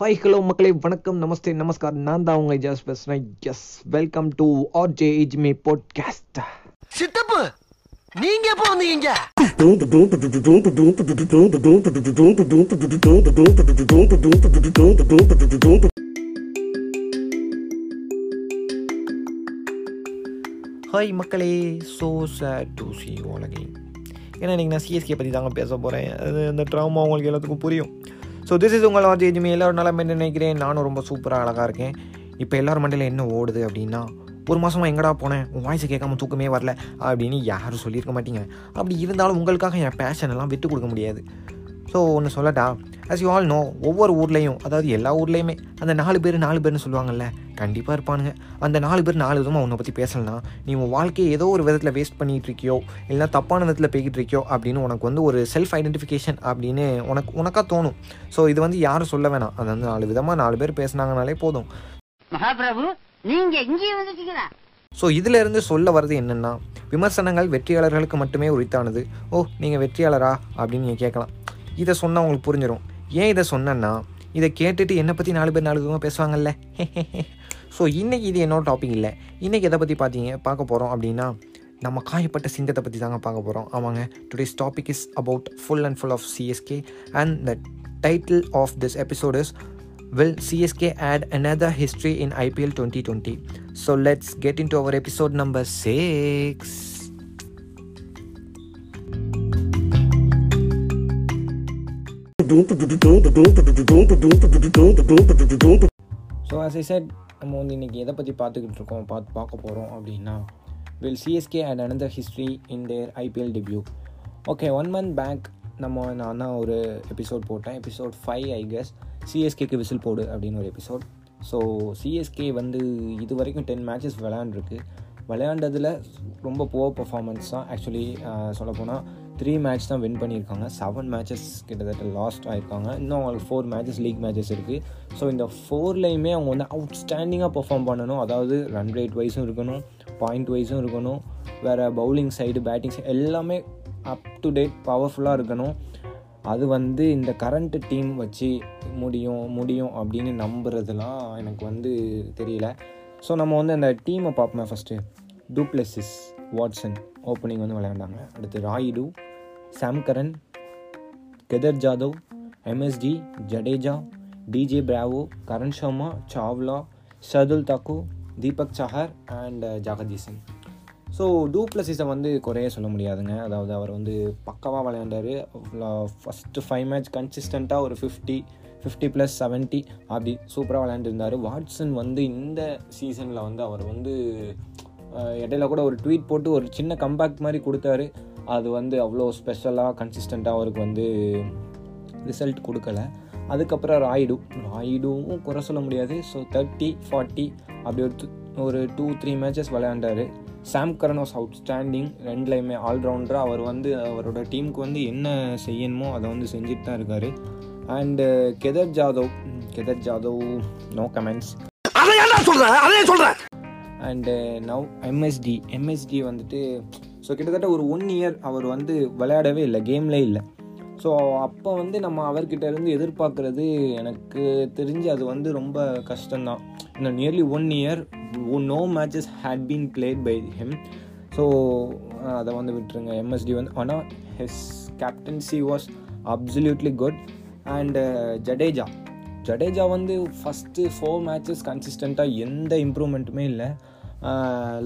Hi hello மக்களே வணக்கம் நமஸ்தே நமஸ்கார். நான் தான் உங்க ஜாஸ் பேசுறேன். Yes welcome to R J இஜ்மி podcast சித்தப்பு நீங்க எப்போ வந்தீங்க? ஹாய் மக்களே. So sad to see all ஏன்னா இன்றைக்கி நான் சிஎஸ்கே பற்றி தாங்க பேச போகிறேன் அது அந்த ட்ராமா உங்களுக்கு எல்லாத்துக்கும் புரியும். ஸோ திஸ் இஸ் உங்கள் ஆர்ஜி இஜ்மி எல்லோரும் நல்லா நினைக்கிறேன். நானும் ரொம்ப சூப்பராக அழகாக இருக்கேன். இப்போ எல்லோரும் மண்டையில் என்ன ஓடுது அப்படின்னா ஒரு மாதமாக எங்கடா போனேன்? உன் வாய்ஸை கேட்காம தூக்கமே வரல அப்படின்னு யாரும் சொல்லியிருக்க மாட்டீங்க. அப்படி இருந்தாலும் உங்களுக்காக என் பேஷன் எல்லாம் விட்டு கொடுக்க முடியாது. ஸோ ஒன்று சொல்லட்டா as you ஆல் நோ ஒவ்வொரு ஊர்லேயும் அதாவது எல்லா ஊர்லேயுமே அந்த நாலு பேர் நாலு பேர்னு சொல்லுவாங்கல்ல கண்டிப்பாக இருப்பானுங்க. அந்த நாலு பேர் நாலு விதமாக உன்னை பற்றி பேசலனா நீ உன் வாழ்க்கையை ஏதோ ஒரு விதத்தில் வேஸ்ட் பண்ணிகிட்டு இருக்கியோ இல்லைனா தப்பான விதத்தில் போய்கிட்டு இருக்கியோ அப்படின்னு உனக்கு வந்து ஒரு செல்ஃப் ஐடென்டிஃபிகேஷன் அப்படின்னு உனக்கு உனக்காக தோணும். ஸோ இது வந்து யாரும் சொல்ல வேணாம். அது வந்து நாலு விதமாக நாலு பேர் பேசுனாங்கனாலே போதும். மகாபிரபு நீங்க இங்கே வந்துட்டீங்களா? ஸோ இதில் இருந்து சொல்ல வர்றது என்னென்னா விமர்சனங்கள் வெற்றியாளர்களுக்கு மட்டுமே உரித்தானது. ஓ நீங்கள் வெற்றியாளரா? அப்படின்னு நீங்கள் கேட்கலாம். இதை சொன்னால் உங்களுக்கு புரிஞ்சிடும் ஏன் இதை சொன்னேன்னா இதை கேட்டுட்டு என்னை பற்றி நாலு பேர் நாலு பேருமா பேசுவாங்கல்ல ஸோ இன்றைக்கி இது என்னோட டாபிக் இல்லை இன்றைக்கி எதை பற்றி பார்த்தீங்க பார்க்க போகிறோம் அப்படின்னா நம்ம காயப்பட்ட சிங்கத்தை பற்றி தாங்க பார்க்க போகிறோம் ஆமாங்க today's topic is about full and full of CSK and the title of this episode is Will CSK add another history in IPL 2020? So let's get into our episode number 6. So as I said நம்ம வந்து இன்றைக்கி எதை பற்றி பார்த்துக்கிட்டு இருக்கோம் பார்த்து பார்க்க போகிறோம் அப்படின்னா will CSK and another history in their IPL debut okay one month back நம்ம நான் தான் ஒரு எபிசோட் போட்டேன். எபிசோட் ஃபைவ் ஐ கெஸ் சிஎஸ்கேக்கு விசில் போடு அப்படின்னு ஒரு எபிசோட் ஸோ சிஎஸ்கே வந்து இது வரைக்கும் டென் மேட்சஸ் விளையாண்டுருக்கு. விளையாண்டதில் ரொம்ப புவர் பர்ஃபார்மன்ஸ் தான். ஆக்சுவலி சொல்லப்போனால் த்ரீ மேட்ச் தான் வின் பண்ணியிருக்காங்க. செவன் மேட்சஸ் கிட்டத்தட்ட லாஸ்ட் ஆகிருக்காங்க இன்னும் அவங்களுக்கு ஃபோர் மேட்சஸ் லீக் மேட்சஸ் இருக்குது ஸோ இந்த ஃபோர்லேயுமே அவங்க வந்து அவுட்ஸ்டாண்டிங்காக பெர்ஃபார்ம் பண்ணணும். அதாவது ரன் ரேட் வைஸும் இருக்கணும் பாயிண்ட் வைஸும் இருக்கணும். வேறு பவுலிங் சைடு பேட்டிங் சைடு எல்லாமே அப் டு டேட் பவர்ஃபுல்லாக இருக்கணும். அது வந்து இந்த கரண்ட்டு டீம் வச்சு முடியும் முடியும் அப்படின்னு நம்புறதுலாம் எனக்கு வந்து தெரியல. ஸோ நம்ம வந்து அந்த டீமை பார்ப்போமே ஃபஸ்ட்டு டூப்ளெசிஸ் வாட்சன் ஓப்பனிங் வந்து விளையாண்டாங்க. அடுத்து Rayudu Sam Curran Kedar Jadhav MSD Jadeja DJ Bravo Karan Sharma Chawla Shardul Thakur Deepak Chahar and Singh so டூப்ளசிஸை வந்து குறைய சொல்ல முடியாதுங்க. அதாவது அவர் வந்து பக்கமாக விளையாண்டார். ஃபஸ்ட்டு ஃபைவ் மேட்ச் கன்சிஸ்டண்ட்டாக ஒரு ஃபிஃப்டி ஃபிஃப்டி ப்ளஸ் செவன்ட்டி அப்படி சூப்பராக விளையாண்டுருந்தார் வாட்சன் வந்து இந்த சீசனில் வந்து அவர் வந்து இடையில கூட ஒரு ட்வீட் போட்டு ஒரு சின்ன கம்பேக் மாதிரி கொடுத்தாரு. அது வந்து அவ்வளோ ஸ்பெஷலாக கன்சிஸ்டண்ட்டாக அவருக்கு வந்து ரிசல்ட் கொடுக்கல. அதுக்கப்புறம் ராய்டு. ராய்டுவும் குறை சொல்ல முடியாது. ஸோ தேர்ட்டி ஃபார்ட்டி அப்படி ஒரு ஒரு டூ த்ரீ மேட்சஸ் விளையாண்டாரு. சாம் கரன் வாஸ் அவுட்ஸ்டாண்டிங் ரெண்டுலையுமே ஆல்ரவுண்டராக அவர் வந்து அவரோட டீமுக்கு வந்து என்ன செய்யணுமோ அதை வந்து செஞ்சுட்டு தான் இருக்கார். And Kedar Jadhav Kedar Jadhav no comments அதே சொல்றேன்? அண்டு நவ் எம்எஸ்டி எம்எஸ்டி வந்துட்டு ஸோ கிட்டத்தட்ட ஒரு ஒன் இயர் அவர் வந்து விளையாடவே இல்லை கேம்லே இல்லை. ஸோ அப்போ வந்து நம்ம அவர்கிட்ட இருந்து எதிர்பார்க்குறது எனக்கு தெரிஞ்சு அது வந்து ரொம்ப கஷ்டம்தான். இந்த nearly one year no matches had been played by him so அதை வந்து விட்டுருங்க. எம்எஸ்டி வந்து ஆனால் his captaincy was absolutely good and Jadeja Jadeja வந்து ஃபஸ்ட்டு ஃபோர் மேட்சஸ் கன்சிஸ்டண்ட்டாக எந்த இம்ப்ரூவ்மெண்ட்டுமே இல்லை.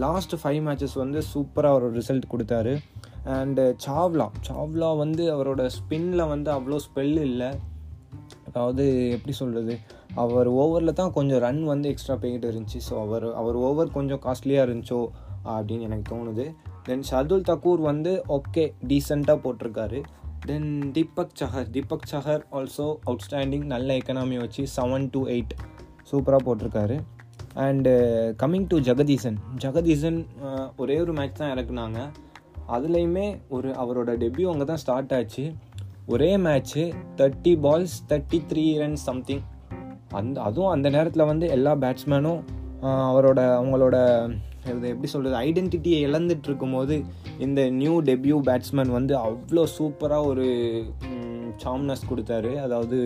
லாஸ்ட் ஃபைவ் மேட்சஸ் வந்து சூப்பராக ஒரு ரிசல்ட் கொடுத்தாரு. அண்டு சாவ்லா சாவ்லா வந்து அவரோட ஸ்பின்னில் வந்து அவ்வளோ ஸ்பெல் இல்லை. அதாவது எப்படி சொல்கிறது அவர் ஓவரில் தான் கொஞ்சம் ரன் வந்து எக்ஸ்ட்ரா போய்கிட்டு இருந்துச்சு. ஸோ அவர் அவர் ஓவர் கொஞ்சம் காஸ்ட்லியாக இருந்துச்சோ அப்படின்னு எனக்கு தோணுது. தென் ஷர்துல் தக்கூர் வந்து ஓகே டீசெண்டாக போட்டிருக்காரு. Then Deepak Chahar Deepak Chahar also outstanding நல்ல எக்கனாமி வச்சு செவன் டு எயிட் சூப்பராக போட்டிருக்காரு. And coming to Jagadeesan Jagadeesan ஒரே ஒரு மேட்ச் தான் இறக்குனாங்க. அதுலேயுமே ஒரு அவரோட டெபியூ அங்கே தான் ஸ்டார்ட் ஆச்சு. ஒரே match thirty balls thirty three runs something அந்த அதுவும் அந்த நேரத்தில் வந்து எல்லா பேட்ஸ்மேனும் அவரோட அவங்களோட இது எப்படி சொல்கிறது ஐடென்டிட்டியை இழந்துட்டு இருக்கும்போது இந்த நியூ டெபியூ பேட்ஸ்மேன் வந்து அவ்வளோ சூப்பராக ஒரு சாம்னஸ் கொடுத்தாரு. அதாவது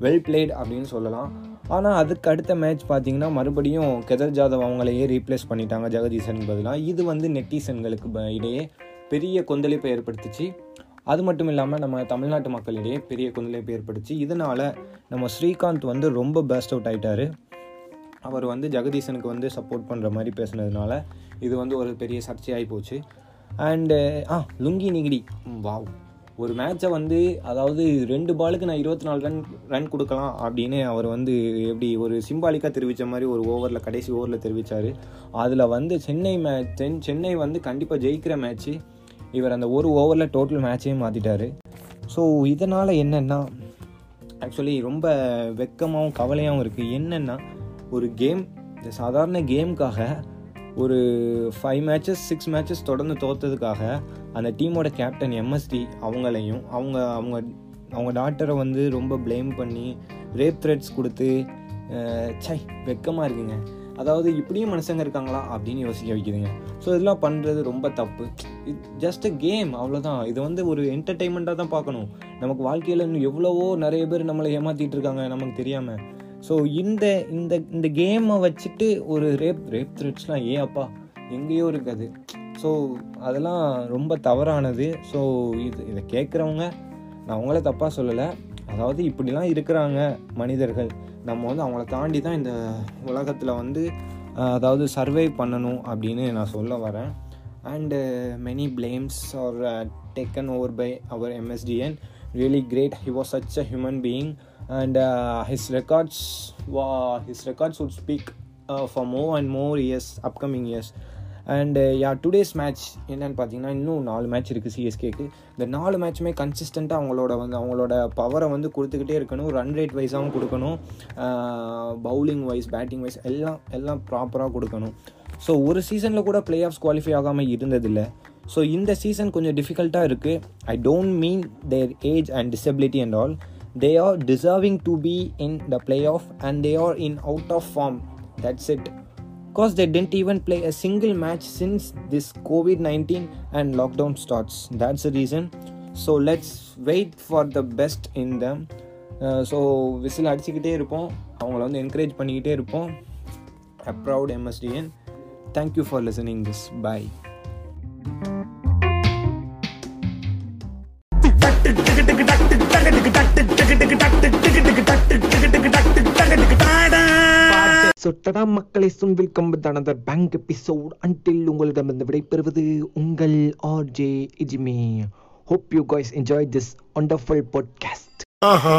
வெல் பிளேட் அப்படின்னு சொல்லலாம். ஆனால் அதுக்கு அடுத்த மேட்ச் பார்த்தீங்கன்னா மறுபடியும் கெதர் ஜாதவ் அவங்களையே ரீப்ளேஸ் பண்ணிட்டாங்க ஜெகதீசன் பதிலாக இது வந்து நெட்டிசன்களுக்கு இடையே பெரிய கொந்தளிப்பை ஏற்படுத்துச்சு. அது மட்டும் இல்லாமல் நம்ம தமிழ்நாட்டு மக்களிடையே பெரிய கொந்தளிப்பை ஏற்படுத்தி இதனால் நம்ம ஸ்ரீகாந்த் வந்து ரொம்ப பெஸ்ட் அவுட் ஆகிட்டார் அவர் வந்து ஜெகதீசனுக்கு வந்து சப்போர்ட் பண்ணுற மாதிரி பேசுனதுனால இது வந்து ஒரு பெரிய சர்ச்சையாகி போச்சு. And ah Lungi Ngidi. Wow. ஒரு மேட்சை வந்து அதாவது ரெண்டு பாலுக்கு நான் இருபத்தி நாலு ரன் ரன் கொடுக்கலாம் அப்படின்னு அவர் வந்து எப்படி ஒரு சிம்பாலிக்காக தெரிவித்த மாதிரி ஒரு ஓவரில் கடைசி ஓவரில் தெரிவித்தார் அதில் வந்து சென்னை மேட்ச் சென் சென்னை வந்து கண்டிப்பாக ஜெயிக்கிற மேட்ச்சு இவர் அந்த ஒரு ஓவரில் டோட்டல் மேட்சையும் மாற்றிட்டாரு ஸோ இதனால் என்னென்னா ஆக்சுவலி ரொம்ப வெக்கமாகவும் கவலையாகவும் இருக்குது என்னென்னா ஒரு கேம் இந்த சாதாரண கேமுக்காக ஒரு ஃபைவ் மேட்சஸ் சிக்ஸ் மேட்சஸ் தொடர்ந்து தோத்ததுக்காக அந்த டீமோட கேப்டன் எம்எஸ்டி அவங்களையும் அவங்க அவங்க அவங்க டாக்டரை வந்து ரொம்ப ப்ளேம் பண்ணி ரேப் த்ரெட்ஸ் கொடுத்து சை வெக்கமாக இருக்குங்க. அதாவது இப்படியும் மனுஷங்க இருக்காங்களா அப்படின்னு யோசிக்க வைக்குதுங்க. ஸோ இதெல்லாம் பண்ணுறது ரொம்ப தப்பு. ஜஸ்ட் அ கேம் அவ்வளோதான் இது வந்து ஒரு என்டர்டெயின்மெண்ட்டாக தான் பார்க்கணும். நமக்கு வாழ்க்கையில் இன்னும் எவ்வளவோ நிறைய பேர் நம்மளை ஏமாற்றிட்டு இருக்காங்க நமக்கு தெரியாமல் ஸோ இந்த இந்த இந்த கேமை வச்சுட்டு ஒரு ரேப் ரேப் த்ரெட்ஸ்லாம் ஏன் அப்பா எங்கேயோ இருக்குது. ஸோ அதெல்லாம் ரொம்ப தவறானது. ஸோ இது இதை கேட்குறவங்க நான் அவங்கள தப்பாக சொல்லலை. அதாவது இப்படிலாம் இருக்கிறாங்க மனிதர்கள். நம்ம வந்து அவங்கள தாண்டி தான் இந்த உலகத்தில் வந்து அதாவது சர்வை பண்ணணும் அப்படின்னு நான் சொல்ல வரேன். And many blames are taken over by our MSDN really great was such such a human being uh, his records வா his records would speak for uh, more and more years, upcoming years. And yeah today's match என்னன்னு பார்த்தீங்கன்னா இன்னும் நாலு match இருக்குது சிஎஸ்கேக்கு இந்த நாலு மேட்ச்சுமே கன்சிஸ்டண்ட்டாக அவங்களோட வந்து அவங்களோட பவரை வந்து கொடுத்துக்கிட்டே இருக்கணும். ரன் ரேட் வைஸாகவும் கொடுக்கணும். பவுலிங் வைஸ் பேட்டிங் வைஸ் எல்லாம் எல்லாம் ப்ராப்பராக கொடுக்கணும். ஸோ ஒரு சீசனில் கூட பிளே ஆஃப்ஸ் குவாலிஃபை ஆகாமல் இருந்ததில்லை. ஸோ இந்த சீசன் கொஞ்சம் டிஃபிகல்ட்டாக இருக்குது I don't mean their age and disability and all they are deserving to be in the play off and they are in out of form that's it because they didn't even play a single match since this COVID 19 and lockdown starts. That's the reason. So let's wait for the best in them. So whistle அடிச்சுக்கிட்டே இருப்போம். அவங்கள வந்து encourage பண்ணிக்கிட்டே இருப்போம். A proud MSDN thank you for listening this bye so டடா மக்களை சுன் welcome with another bank episode until உங்களிடமிருந்து விடைபெறுவது உங்கள் RJ இஜிமே hope you guys enjoyed this wonderful podcast. Aha.